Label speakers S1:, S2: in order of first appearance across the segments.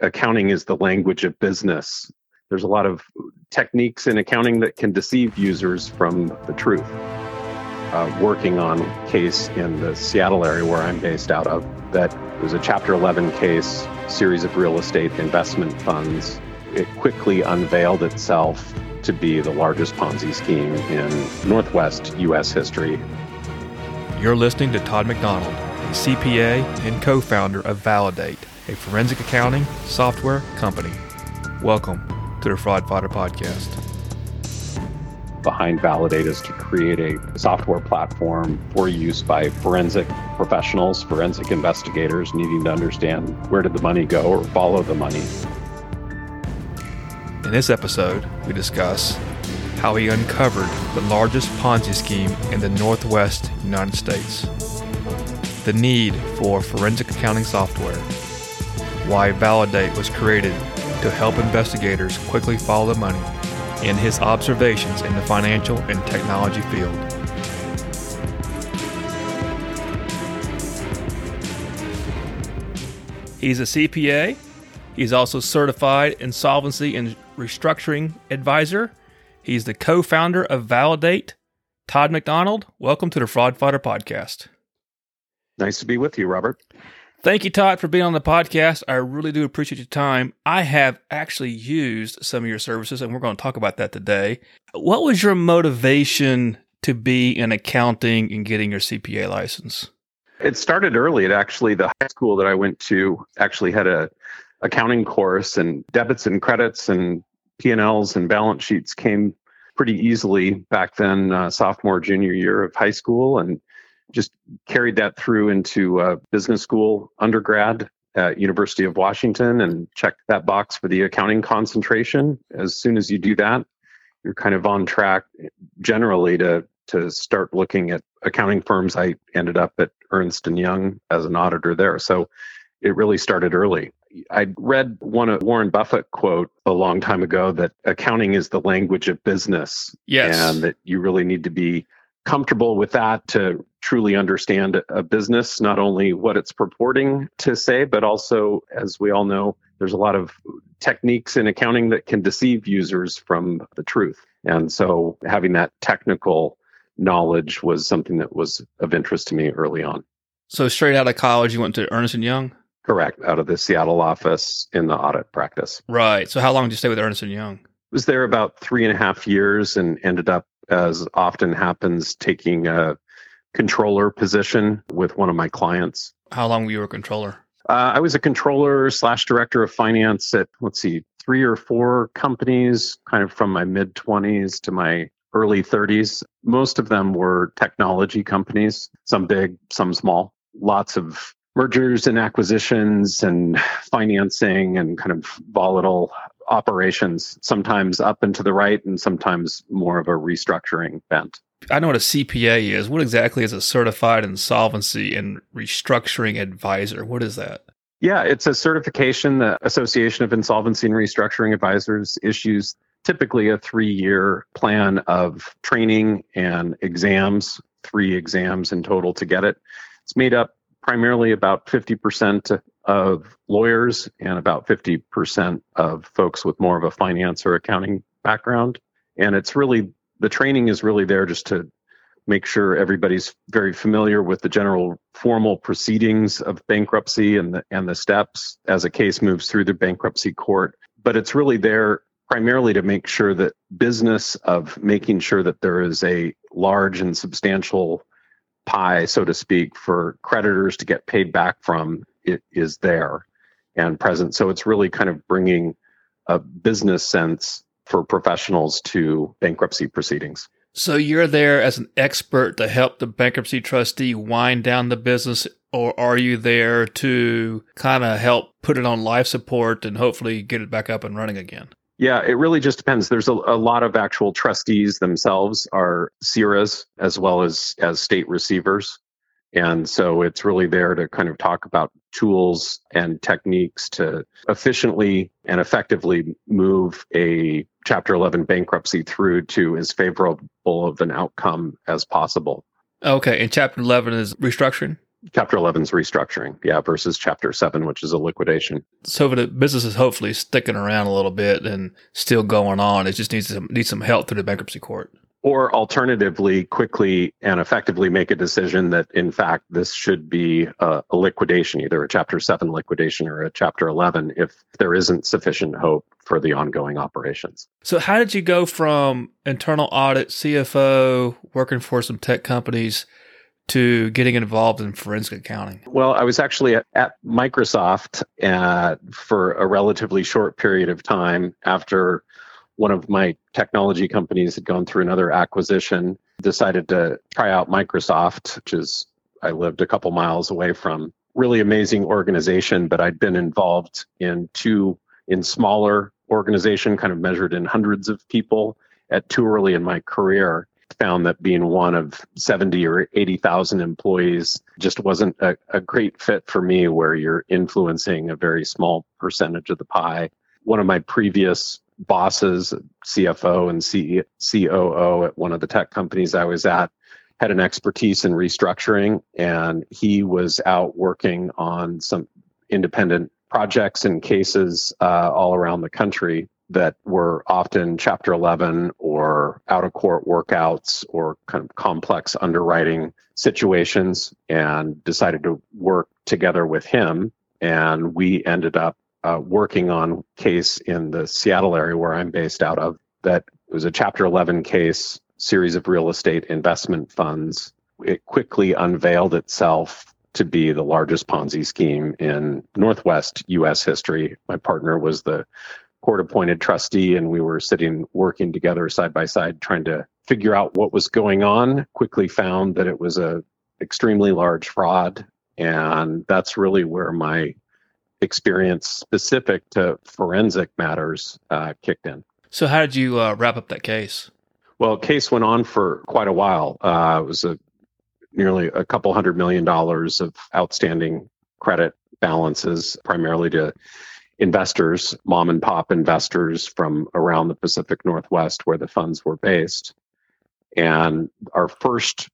S1: accounting is the language of business. There's a lot of techniques in accounting that can deceive users from the truth. Uh, working on a case in the Seattle area where I'm based out of that was a Chapter 11 case, series of real estate investment funds. It quickly unveiled itself to be the largest Ponzi scheme in Northwest U.S. history.
S2: You're listening to Todd McDonald, CPA and co founder of Valid8, a forensic accounting software company. Welcome to the Fraud Fighter Podcast.
S1: Behind Valid8 is to create a software platform for use by forensic professionals, forensic investigators needing to understand where did the money go or follow the money.
S2: In this episode, we discuss how he uncovered the largest Ponzi scheme in the Northwest United States, the need for forensic accounting software, why Valid8 was created to help investigators quickly follow the money, and his observations in the financial and technology field. He's a CPA. He's also certified insolvency and restructuring advisor. He's the co founder of Valid8. Todd McDonald, welcome to the Fraud Fighter Podcast.
S1: Nice to be with you, Robert.
S2: Thank you, Todd, for being on the podcast. I really do appreciate your time. I have actually used some of your services, and we're going to talk about that today. What was your motivation to be in accounting and getting your CPA license?
S1: It started early. It actually, the high school that I went to actually had a accounting course, and debits and credits and P&Ls and balance sheets came pretty easily back then, uh, sophomore, junior year of high school. And just carried that through into uh, business school undergrad at University of Washington and checked that box for the accounting concentration. As soon as you do that, you're kind of on track generally to to start looking at accounting firms. I ended up at Ernst and Young as an auditor there. So it really started early. I read one of Warren Buffett quote a long time ago that accounting is the language of business.
S2: Yes.
S1: And that you really need to be comfortable with that to truly understand a business, not only what it's purporting to say, but also, as we all know, there's a lot of techniques in accounting that can deceive users from the truth. And so having that technical knowledge was something that was of interest to me early on.
S2: So straight out of college, you went to Ernst and Young.
S1: Correct, out of the Seattle office in the audit practice.
S2: Right. So how long did you stay with Ernst and Young?
S1: Was there about three and a half years, and ended up as often happens, taking a controller position with one of my clients.
S2: How long were you a controller?
S1: Uh, I was a controller slash director of finance at, let's see, three or four companies, kind of from my mid 20s to my early 30s. Most of them were technology companies, some big, some small. Lots of mergers and acquisitions and financing and kind of volatile operations, sometimes up and to the right and sometimes more of a restructuring bent.
S2: I know what a CPA is. What exactly is a certified insolvency and restructuring advisor? What is that?
S1: Yeah, it's a certification the Association of Insolvency and Restructuring Advisors issues typically a three year plan of training and exams, three exams in total to get it. It's made up primarily about 50% of lawyers and about 50% of folks with more of a finance or accounting background. And it's really, the training is really there just to make sure everybody's very familiar with the general formal proceedings of bankruptcy and the, and the steps as a case moves through the bankruptcy court. But it's really there primarily to make sure that business of making sure that there is a large and substantial pie, so to speak, for creditors to get paid back from it is there and present. So it's really kind of bringing a business sense for professionals to bankruptcy proceedings.
S2: So you're there as an expert to help the bankruptcy trustee wind down the business, or are you there to kind of help put it on life support and hopefully get it back up and running again?
S1: Yeah, it really just depends. There's a, a lot of actual trustees themselves are CIRAs as well as as state receivers. And so it's really there to kind of talk about tools and techniques to efficiently and effectively move a Chapter 11 bankruptcy through to as favorable of an outcome as possible.
S2: Okay. And Chapter 11 is restructuring?
S1: Chapter 11 is restructuring, yeah, versus Chapter 7, which is a liquidation.
S2: So the business is hopefully sticking around a little bit and still going on. It just needs some needs some help through the bankruptcy court
S1: or alternatively quickly and effectively make a decision that in fact this should be a, a, liquidation either a chapter 7 liquidation or a chapter 11 if there isn't sufficient hope for the ongoing operations
S2: so how did you go from internal audit cfo working for some tech companies to getting involved in forensic accounting?
S1: Well, I was actually at, at Microsoft uh, for a relatively short period of time after one of my technology companies had gone through another acquisition, decided to try out Microsoft, which is I lived a couple miles away from. Really amazing organization, but I'd been involved in two in smaller organization, kind of measured in hundreds of people at too early in my career. Found that being one of 70 or 80,000 employees just wasn't a, a great fit for me, where you're influencing a very small percentage of the pie. One of my previous bosses, CFO and C- COO at one of the tech companies I was at, had an expertise in restructuring, and he was out working on some independent projects and cases uh, all around the country that were often Chapter 11 or out of court workouts or kind of complex underwriting situations, and decided to work together with him. And we ended up uh, working on case in the Seattle area where I'm based out of that was a Chapter 11 case, series of real estate investment funds. It quickly unveiled itself to be the largest Ponzi scheme in Northwest U.S. history. My partner was the court appointed trustee, and we were sitting working together side by side trying to figure out what was going on. Quickly found that it was a extremely large fraud. And that's really where my experience specific to forensic matters uh, kicked in.
S2: So, how did you uh, wrap up that case?
S1: Well, case went on for quite a while. Uh, it was a nearly a couple hundred million dollars of outstanding credit balances, primarily to investors, mom and pop investors from around the Pacific Northwest where the funds were based. And our first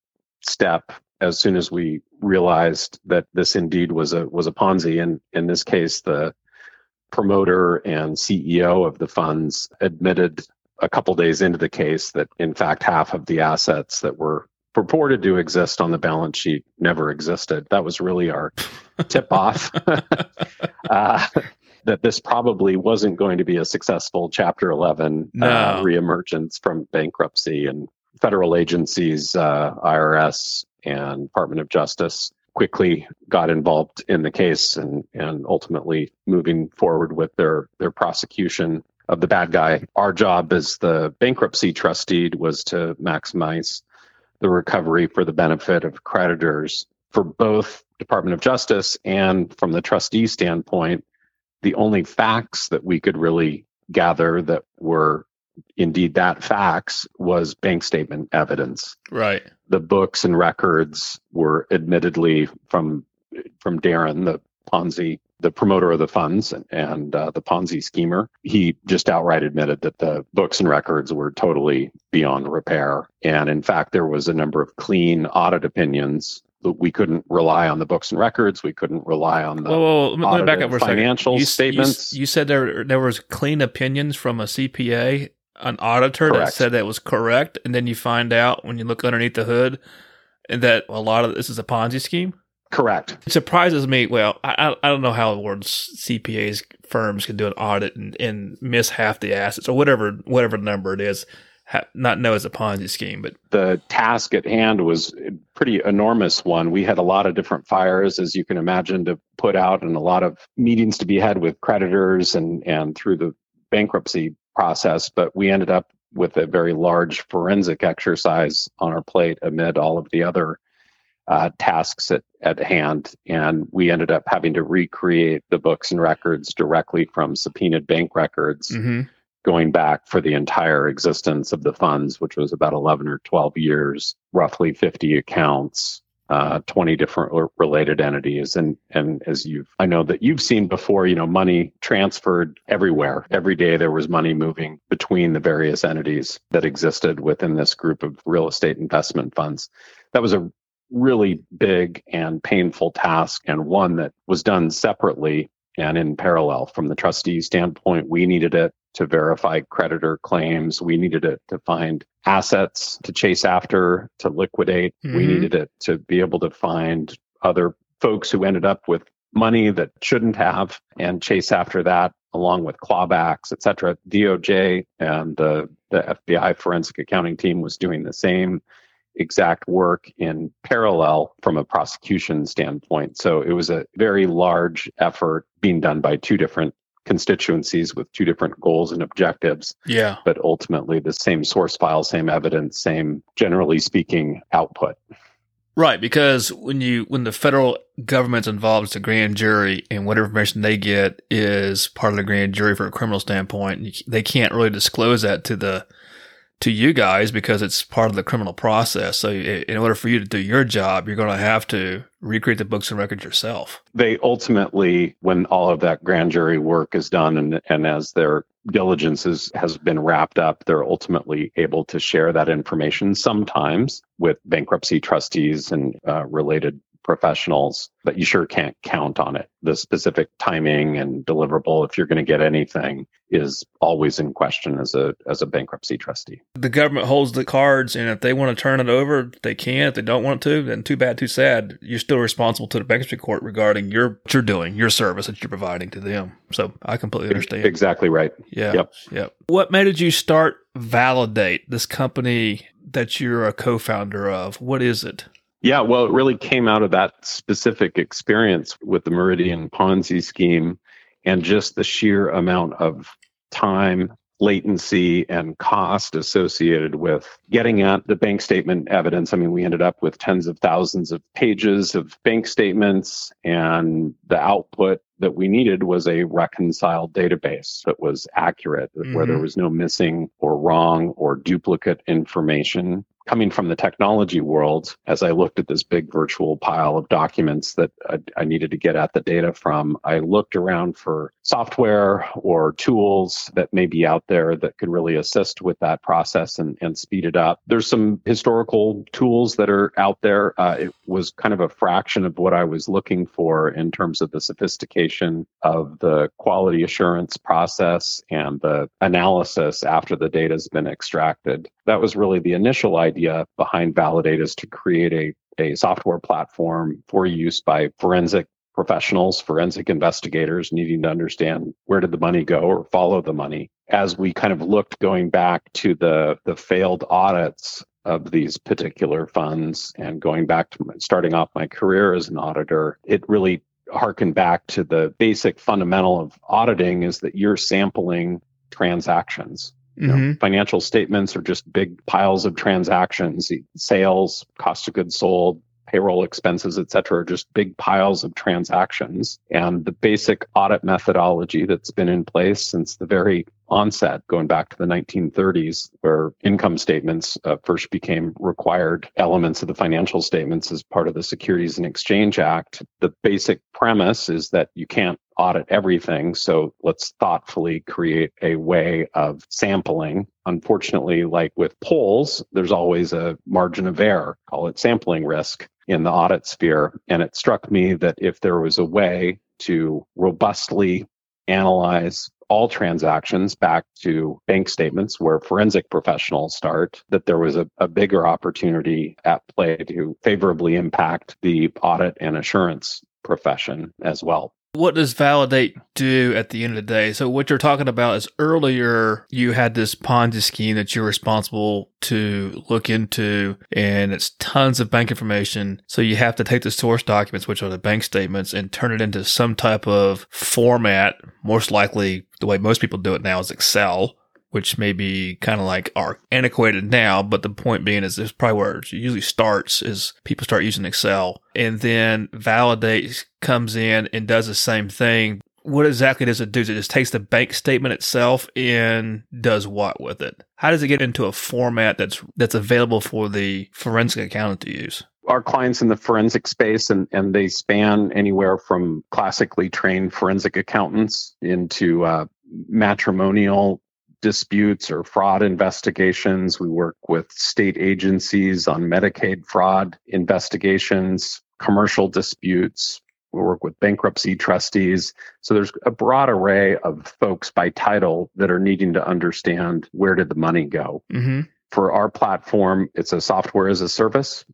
S1: step as soon as we realized that this indeed was a was a Ponzi, and in this case, the promoter and CEO of the funds admitted a couple days into the case that in fact half of the assets that were purported to exist on the balance sheet never existed. That was really our tip off. uh, that this probably wasn't going to be a successful Chapter 11
S2: no.
S1: uh, reemergence from bankruptcy and federal agencies, uh, IRS, and Department of Justice quickly got involved in the case and, and ultimately moving forward with their, their prosecution of the bad guy. Our job as the bankruptcy trustee was to maximize the recovery for the benefit of creditors for both Department of Justice and from the trustee standpoint. The only facts that we could really gather that were indeed that fax was bank statement evidence.
S2: Right.
S1: The books and records were admittedly from from Darren, the Ponzi, the promoter of the funds and, and uh, the Ponzi schemer. He just outright admitted that the books and records were totally beyond repair. And in fact, there was a number of clean audit opinions we couldn't rely on the books and records. We couldn't rely on the
S2: let me back up for
S1: financial
S2: you,
S1: statements.
S2: You, you, said there there was clean opinions from a CPA an auditor correct. that said that was correct, and then you find out when you look underneath the hood that a lot of this is a Ponzi scheme.
S1: Correct.
S2: It surprises me. Well, I I don't know how the words CPAs firms can do an audit and, and miss half the assets or whatever whatever number it is, ha, not know it's a Ponzi scheme. But
S1: the task at hand was a pretty enormous one. We had a lot of different fires, as you can imagine, to put out, and a lot of meetings to be had with creditors and and through the bankruptcy process, but we ended up with a very large forensic exercise on our plate amid all of the other uh, tasks at, at hand. And we ended up having to recreate the books and records directly from subpoenaed bank records mm-hmm. going back for the entire existence of the funds, which was about 11 or 12 years, roughly 50 accounts, uh, 20 different related entities. And, and as you've, I know that you've seen before, you know, money transferred everywhere. Every day there was money moving between the various entities that existed within this group of real estate investment funds. That was a really big and painful task and one that was done separately and in parallel from the trustee standpoint. We needed it to verify creditor claims. We needed it to find assets to chase after, to liquidate. Mm-hmm. We needed it to be able to find other folks who ended up with money that shouldn't have and chase after that along with clawbacks, et cetera. DOJ and the, the FBI forensic accounting team was doing the same exact work in parallel from a prosecution standpoint. So it was a very large effort being done by two different constituencies with two different goals and objectives.
S2: Yeah.
S1: But ultimately the same source file, same evidence, same generally speaking output.
S2: Right, because when you when the federal government's involved, it's a grand jury, and whatever information they get is part of the grand jury for a criminal standpoint. They can't really disclose that to the to you guys because it's part of the criminal process. So in order for you to do your job, you're going to have to recreate the books and records yourself.
S1: They ultimately, when all of that grand jury work is done and, and as their diligence is, has been wrapped up, they're ultimately able to share that information sometimes with bankruptcy trustees and uh, related professionals, but you sure can't count on it. The specific timing and deliverable, if you're going to get anything, is always in question as a as a bankruptcy trustee.
S2: The government holds the cards, and if they want to turn it over, they can. If they don't want to, then too bad, too sad. You're still responsible to the bankruptcy court regarding your what you're doing, your service that you're providing to them. So I completely understand.
S1: Exactly right.
S2: Yeah. Yep. Yep. What made you start Valid8, this company that you're a co-founder of? What is it?
S1: Yeah, well, it really came out of that specific experience with the Meridian Ponzi scheme and just the sheer amount of time, latency, and cost associated with getting at the bank statement evidence. I mean, we ended up with tens of thousands of pages of bank statements, and the output that we needed was a reconciled database that was accurate, mm-hmm. where there mm-hmm. was no missing or wrong or duplicate information coming from the technology world, as I looked at this big virtual pile of documents that I, I, needed to get at the data from, I looked around for software or tools that may be out there that could really assist with that process and, and speed it up. There's some historical tools that are out there. Uh, it was kind of a fraction of what I was looking for in terms of the sophistication of the quality assurance process and the analysis after the data has been extracted. That was really the initial idea idea behind Valid8 is to create a, a software platform for use by forensic professionals, forensic investigators needing to understand where did the money go or follow the money. As we kind of looked going back to the, the failed audits of these particular funds and going back to my, starting off my career as an auditor, it really harkened back to the basic fundamental of auditing is that you're sampling transactions. You know, mm-hmm. financial statements are just big piles of transactions, sales, cost of goods sold, payroll expenses, et cetera, are just big piles of transactions. And the basic audit methodology that's been in place since the very onset, going back to the 1930s, where income statements uh, first became required elements of the financial statements as part of the Securities and Exchange Act. The basic premise is that you can't audit everything. So let's thoughtfully create a way of sampling. Unfortunately, like with polls, there's always a margin of error, call it sampling risk in the audit sphere. And it struck me that if there was a way to robustly analyze all transactions back to bank statements where forensic professionals start, that there was a, a, bigger opportunity at play to favorably impact the audit and assurance profession as well.
S2: What does Valid8 do at the end of the day? So what you're talking about is earlier you had this Ponzi scheme that you're responsible to look into and it's tons of bank information. So you have to take the source documents, which are the bank statements and turn it into some type of format. Most likely the way most people do it now is Excel which may be kind of like are antiquated now, but the point being is this is probably where it usually starts is people start using Excel and then Valid8 comes in and does the same thing. What exactly does it do? It just takes the bank statement itself and does what with it? How does it get into a format that's that's available for the forensic accountant to use?
S1: our clients in the forensic space and, and they span anywhere from classically trained forensic accountants into uh, matrimonial disputes or fraud investigations. We work with state agencies on Medicaid fraud investigations, commercial disputes. We work with bankruptcy trustees. So there's a broad array of folks by title that are needing to understand where did the money go. Mm-hmm. For our platform, it's a software as a service.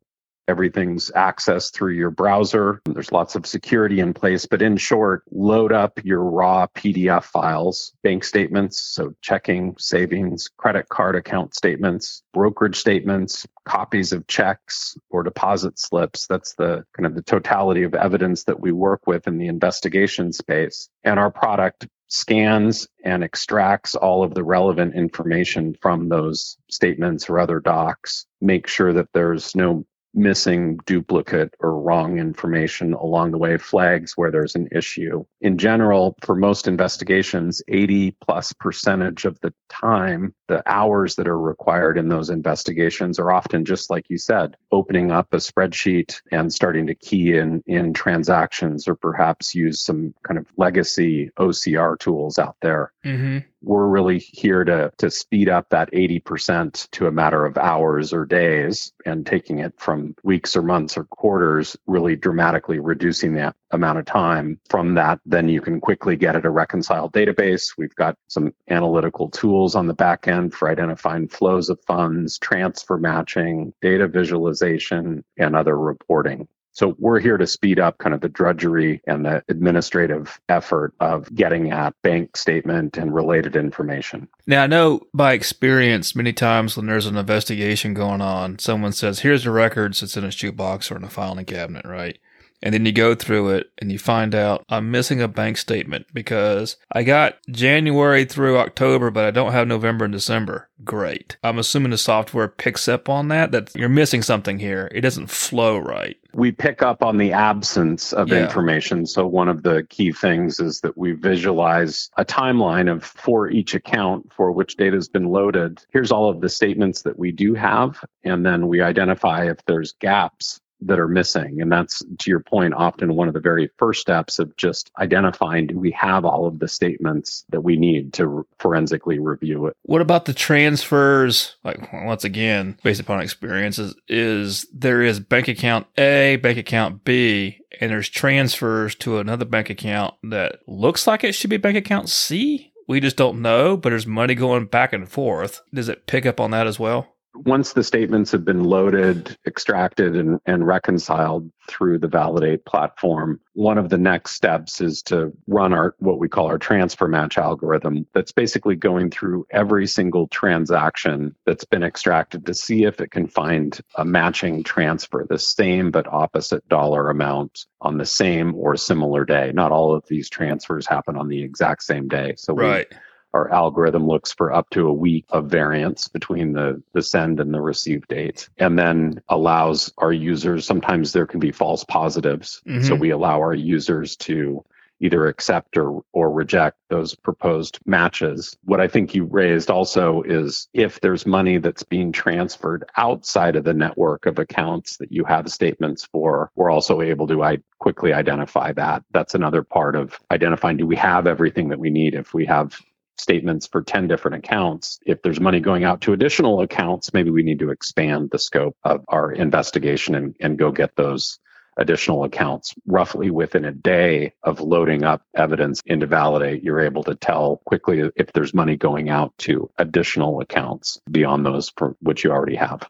S1: Everything's accessed through your browser. There's lots of security in place, but in short, load up your raw PDF files, bank statements, so checking, savings, credit card account statements, brokerage statements, copies of checks or deposit slips. That's the kind of the totality of evidence that we work with in the investigation space. And our product scans and extracts all of the relevant information from those statements or other docs, make sure that there's no missing duplicate or wrong information along the way flags where there's an issue. In general, for most investigations, 80 plus percentage of the time, the hours that are required in those investigations are often just like you said, opening up a spreadsheet and starting to key in in transactions or perhaps use some kind of legacy OCR tools out there. Mm-hmm we're really here to to speed up that 80% to a matter of hours or days and taking it from weeks or months or quarters really dramatically reducing that amount of time. From that then you can quickly get at a reconciled database. We've got some analytical tools on the back end for identifying flows of funds transfer matching data visualization and other reporting so we're here to speed up kind of the drudgery and the administrative effort of getting at bank statement and related information.
S2: Now, I know by experience, many times when there's an investigation going on, someone says, here's the records, it's in a shoebox or in a filing cabinet, right? And then you go through it and you find out I'm missing a bank statement because I got January through October, but I don't have November and December. Great. I'm assuming the software picks up on that, that you're missing something here. It doesn't flow right.
S1: We pick up on the absence of yeah. information. So one of the key things is that we visualize a timeline of for each account for which data has been loaded. Here's all of the statements that we do have. And then we identify if there's gaps that are missing. And that's, to your point, often one of the very first steps of just identifying do we have all of the statements that we need to forensically review it.
S2: What about the transfers? Like, once again, based upon experiences, is there is bank account A, bank account B, and there's transfers to another bank account that looks like it should be bank account C? We just don't know, but there's money going back and forth. Does it pick up on that as well?
S1: Once the statements have been loaded, extracted, and, and reconciled through the Valid8 platform, one of the next steps is to run our what we call our transfer match algorithm. That's basically going through every single transaction that's been extracted to see if it can find a matching transfer, the same but opposite dollar amount on the same or similar day. Not all of these transfers happen on the exact same day. So right. we our algorithm looks for up to a week of variance between the, the send and the receive date and then allows our users sometimes there can be false positives mm-hmm. so we allow our users to either accept or, or reject those proposed matches. What I think you raised also is if there's money that's being transferred outside of the network of accounts that you have statements for, we're also able to I- quickly identify that. That's another part of identifying do we have everything that we need if we have statements for 10 different accounts. If there's money going out to additional accounts, maybe we need to expand the scope of our investigation and, and go get those additional accounts roughly within a day of loading up evidence into Valid8 you're able to tell quickly if there's money going out to additional accounts beyond those for which you already have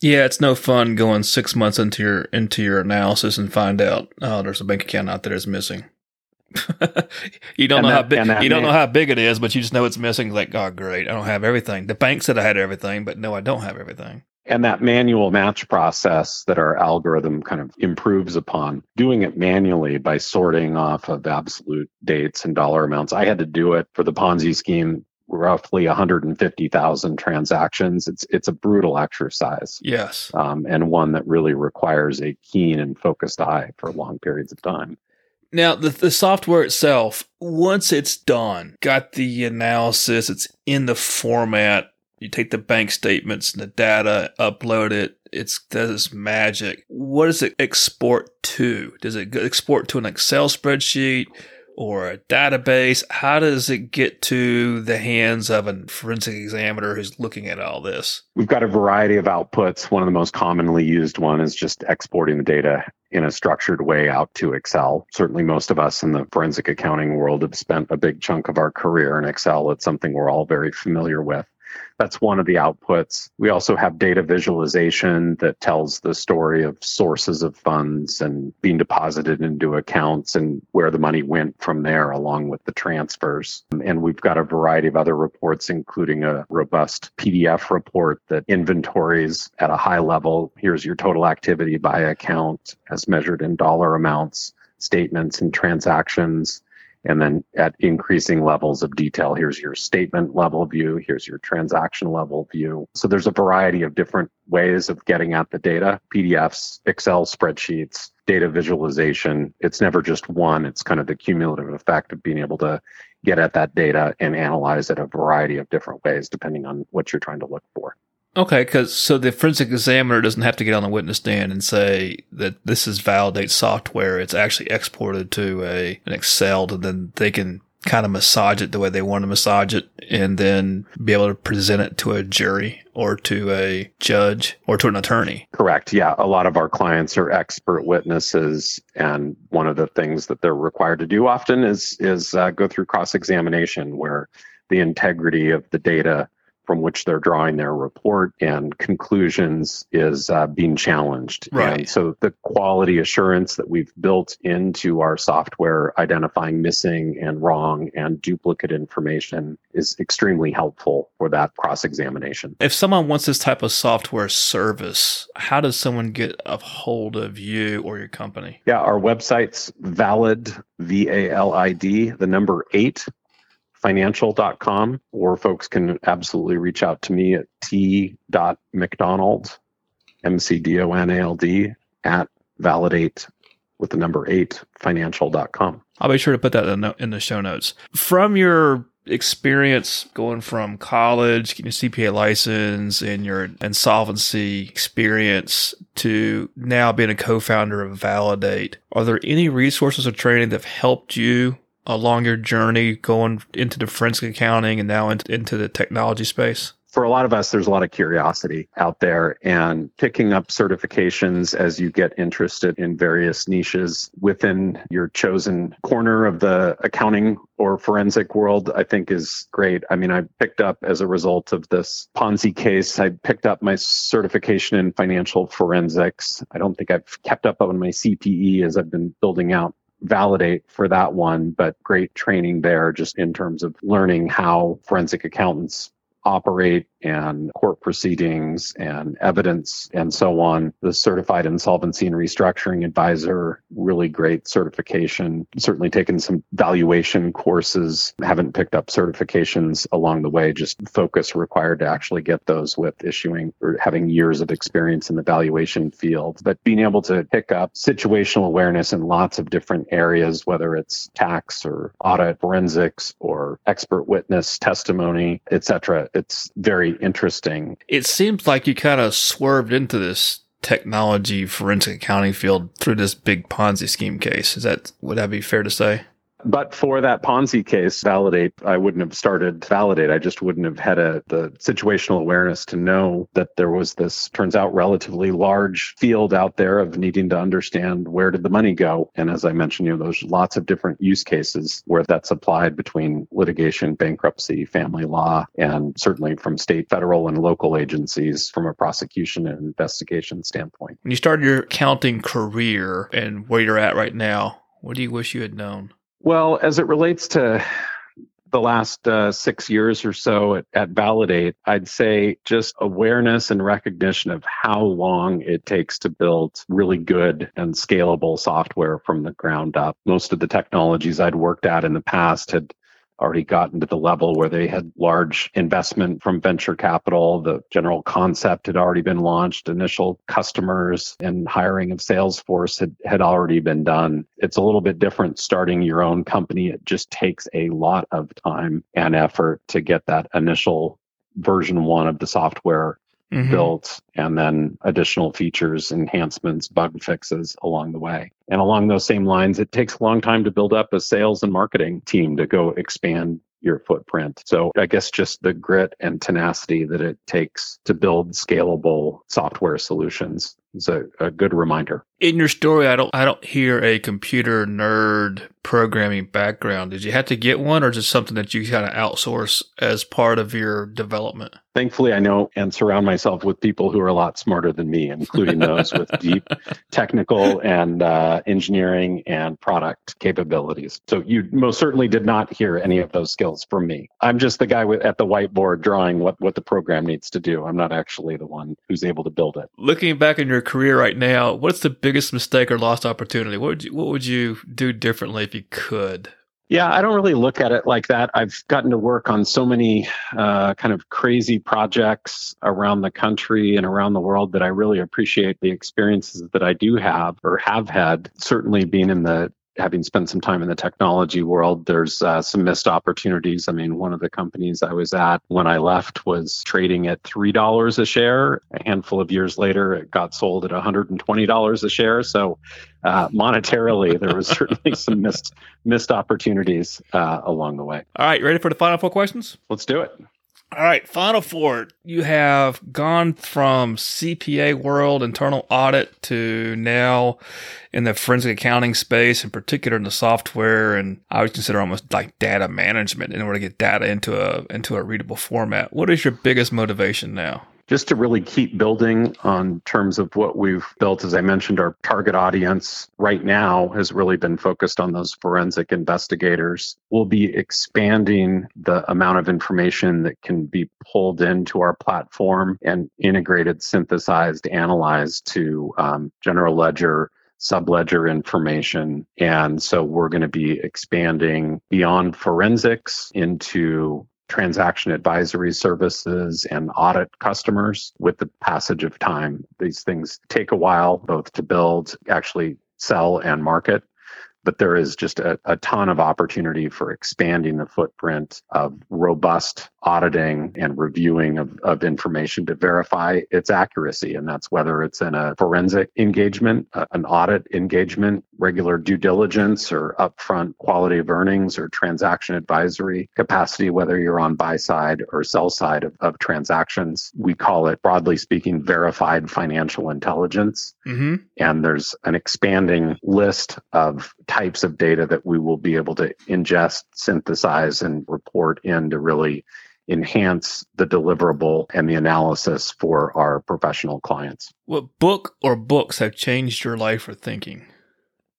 S2: yeah it's no fun going six months into your into your analysis and find out oh there's a bank account out there that's missing you don't and know that, how big you don't know how big it is, but you just know it's missing. Like, oh, great, I don't have everything. The bank said I had everything, but no, I don't have everything.
S1: And that manual match process that our algorithm kind of improves upon, doing it manually by sorting off of absolute dates and dollar amounts. I had to do it for the Ponzi scheme roughly 150,000 transactions. It's it's a brutal exercise.
S2: Yes.
S1: Um, and one that really requires a keen and focused eye for long periods of time.
S2: Now, the, the software itself, once it's done, got the analysis, it's in the format. You take the bank statements and the data, upload it. It's does magic. What does it export to? Does it export to an Excel spreadsheet? or a database? How does it get to the hands of a forensic examiner who's looking at all this?
S1: We've got a variety of outputs. One of the most commonly used one is just exporting the data in a structured way out to Excel. Certainly most of us in the forensic accounting world have spent a big chunk of our career in Excel. It's something we're all very familiar with. That's one of the outputs. We also have data visualization that tells the story of sources of funds and being deposited into accounts and where the money went from there, along with the transfers. And we've got a variety of other reports, including a robust PDF report that inventories at a high level. Here's your total activity by account as measured in dollar amounts, statements, and transactions and then at increasing levels of detail, here's your statement level view, here's your transaction level view. So there's a variety of different ways of getting at the data PDFs, Excel spreadsheets, data visualization. It's never just one, it's kind of the cumulative effect of being able to get at that data and analyze it a variety of different ways depending on what you're trying to look for.
S2: Okay, because so the forensic examiner doesn't have to get on the witness stand and say that this is Valid8 software. It's actually exported to a an Excel, and then they can kind of massage it the way they want to massage it, and then be able to present it to a jury or to a judge or to an attorney.
S1: Correct. Yeah, a lot of our clients are expert witnesses, and one of the things that they're required to do often is is uh, go through cross examination where the integrity of the data from which they're drawing their report and conclusions is uh, being challenged.
S2: Right.
S1: And so the quality assurance that we've built into our software, identifying missing and wrong and duplicate information, is extremely helpful for that cross examination.
S2: If someone wants this type of software service, how does someone get a hold of you or your company?
S1: Yeah, our website's valid, V A L I D, the number eight financial.com, or folks can absolutely reach out to me at t.mcdonald, M-C-D-O-N-A-L-D, at validate with the number eight financial.com.
S2: I'll be sure to put that in the, show notes. From your experience going from college, getting your CPA license and your insolvency experience to now being a co-founder of Valid8, are there any resources or training that have helped you along your journey going into the forensic accounting and now into, into the technology space?
S1: For a lot of us, there's a lot of curiosity out there and picking up certifications as you get interested in various niches within your chosen corner of the accounting or forensic world, I think is great. I mean, I picked up as a result of this Ponzi case, I picked up my certification in financial forensics. I don't think I've kept up on my CPE as I've been building out Valid8 for that one, but great training there just in terms of learning how forensic accountants operate and court proceedings and evidence and so on. The certified insolvency and restructuring advisor, really great certification. Certainly taken some valuation courses, haven't picked up certifications along the way, just focus required to actually get those with issuing or having years of experience in the valuation field. But being able to pick up situational awareness in lots of different areas, whether it's tax or audit forensics or expert witness testimony, etc. It's very interesting.
S2: It seems like you kind of swerved into this technology forensic accounting field through this big Ponzi scheme case. Is that would that be fair to say?
S1: But for that Ponzi case, Valid8, I wouldn't have started Valid8. I just wouldn't have had a, the situational awareness to know that there was this, turns out, relatively large field out there of needing to understand where did the money go. And as I mentioned, you know, there's lots of different use cases where that's applied between litigation, bankruptcy, family law, and certainly from state, federal, and local agencies from a prosecution and investigation standpoint.
S2: When you started your accounting career and where you're at right now, what do you wish you had known?
S1: Well, as it relates to the last uh, six years or so at, at, Valid8, I'd say just awareness and recognition of how long it takes to build really good and scalable software from the ground up. Most of the technologies I'd worked at in the past had already gotten to the level where they had large investment from venture capital. The general concept had already been launched. Initial customers and hiring of Salesforce had, had already been done. It's a little bit different starting your own company. It just takes a lot of time and effort to get that initial version one of the software mm-hmm. built and then additional features, enhancements, bug fixes along the way. And along those same lines, it takes a long time to build up a sales and marketing team to go expand your footprint. So I guess just the grit and tenacity that it takes to build scalable software solutions is a, a good reminder.
S2: In your story, I don't I don't hear a computer nerd programming background. Did you have to get one or is just something that you kind of outsource as part of your development?
S1: Thankfully, I know and surround myself with people who are a lot smarter than me, including those with deep technical and uh, engineering and product capabilities. So you most certainly did not hear any of those skills from me. I'm just the guy with, at the whiteboard drawing what, what the program needs to do. I'm not actually the one who's able to build it.
S2: Looking back in your career right now, what's the biggest mistake or lost opportunity? What would you, what would you do differently if you could?
S1: Yeah, I don't really look at it like that. I've gotten to work on so many uh, kind of crazy projects around the country and around the world that I really appreciate the experiences that I do have or have had. Certainly being in the having spent some time in the technology world, there's uh, some missed opportunities. I mean, one of the companies I was at when I left was trading at $3 a share. A handful of years later, it got sold at $120 a share. So, uh, monetarily, there was certainly some missed missed opportunities uh, along the way.
S2: All right, ready for the final four questions?
S1: Let's do it.
S2: All right, final four. You have gone from CPA world, internal audit, to now in the forensic accounting space, in particular in the software, and I would consider almost like data management in order to get data into a into a readable format. What is your biggest motivation now?
S1: Just to really keep building on terms of what we've built. As I mentioned, our target audience right now has really been focused on those forensic investigators. We'll be expanding the amount of information that can be pulled into our platform and integrated, synthesized, analyzed to um, general ledger subledger information. And so we're going to be expanding beyond forensics into transaction advisory services and audit customers with the passage of time. These things take a while both to build, actually sell, and market but there is just a, a, ton of opportunity for expanding the footprint of robust auditing and reviewing of, of information to verify its accuracy. And that's whether it's in a forensic engagement, uh, an audit engagement, regular due diligence, or upfront quality of earnings or transaction advisory capacity, whether you're on buy side or sell side of, of transactions. We call it, broadly speaking, verified financial intelligence. Mm-hmm. And there's an expanding list of types of data that we will be able to ingest, synthesize, and report in to really enhance the deliverable and the analysis for our professional clients.
S2: What book or books have changed your life or thinking?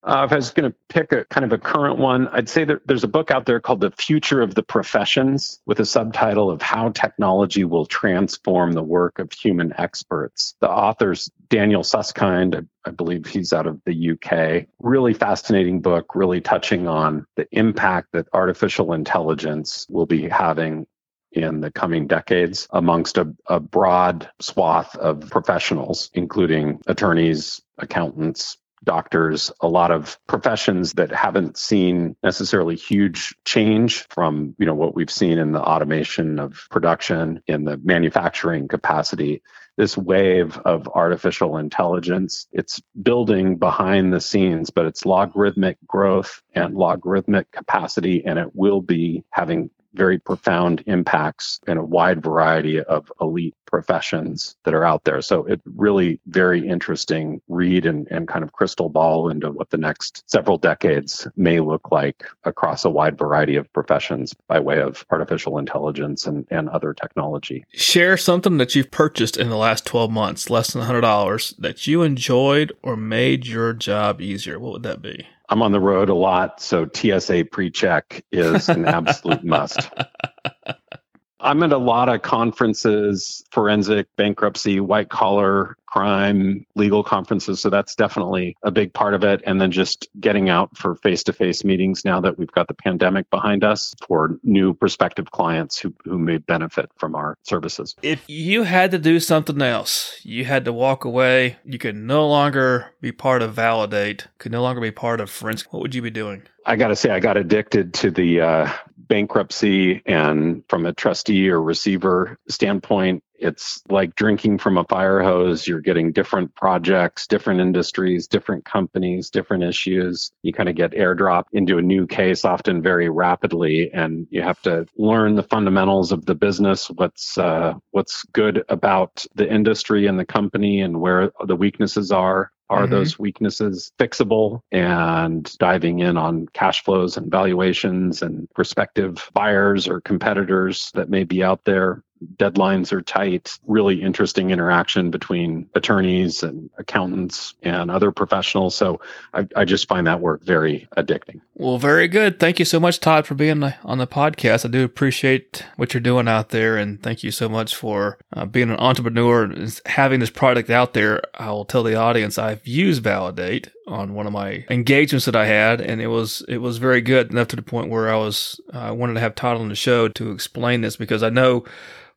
S1: Uh, if I was going to pick a kind of a current one, I'd say that there's a book out there called The Future of the Professions with a subtitle of How Technology Will Transform the Work of Human Experts. The author's Daniel Susskind, I, I believe he's out of the UK. Really fascinating book, really touching on the impact that artificial intelligence will be having in the coming decades amongst a, a, broad swath of professionals, including attorneys, accountants, doctors, a lot of professions that haven't seen necessarily huge change from, you know, what we've seen in the automation of production in the manufacturing capacity. This wave of artificial intelligence, it's building behind the scenes, but it's logarithmic growth and logarithmic capacity, and it will be having very profound impacts in a wide variety of elite professions that are out there. So it really very interesting read and, and kind of crystal ball into what the next several decades may look like across a wide variety of professions by way of artificial intelligence and, and other technology.
S2: Share something that you've purchased in the last 12 months, less than $100, that you enjoyed or made your job easier. What would that be?
S1: I'm on the road a lot, so TSA pre-check is an absolute must. I'm at a lot of conferences, forensic, bankruptcy, white collar crime, legal conferences. So that's definitely a big part of it. And then just getting out for face to face meetings now that we've got the pandemic behind us for new prospective clients who, who may benefit from our services.
S2: If you had to do something else, you had to walk away, you could no longer be part of Valid8, could no longer be part of Forensic, what would you be doing?
S1: I got to say, I got addicted to the uh, bankruptcy and from a trustee or receiver standpoint, it's like drinking from a fire hose. You're getting different projects, different industries, different companies, different issues. You kind of get airdrop into a new case often very rapidly, and you have to learn the fundamentals of the business. What's uh, what's good about the industry and the company, and where the weaknesses are. Are mm-hmm. those weaknesses fixable? And diving in on cash flows and valuations and prospective buyers or competitors that may be out there deadlines are tight, really interesting interaction between attorneys and accountants and other professionals. So I, I, just find that work very addicting.
S2: Well, very good. Thank you so much, Todd, for being on the podcast. I do appreciate what you're doing out there. And thank you so much for uh, being an entrepreneur and having this product out there. I will tell the audience I've used Valid8 on one of my engagements that I had, and it was it was very good enough to the point where I was I uh, wanted to have Todd on the show to explain this because I know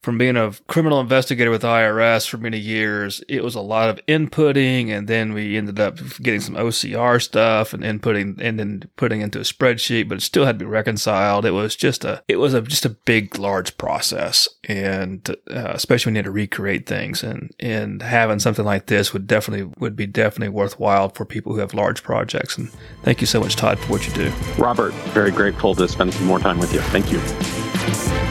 S2: from being a criminal investigator with IRS for many years, it was a lot of inputting, and then we ended up getting some OCR stuff and inputting and then putting into a spreadsheet, but it still had to be reconciled. It was just a it was a just a big, large process, and uh, especially when you had to recreate things, and and having something like this would definitely would be definitely worthwhile for people who have large projects. And thank you so much, Todd, for what you do.
S1: Robert, very grateful to spend some more time with you. Thank you.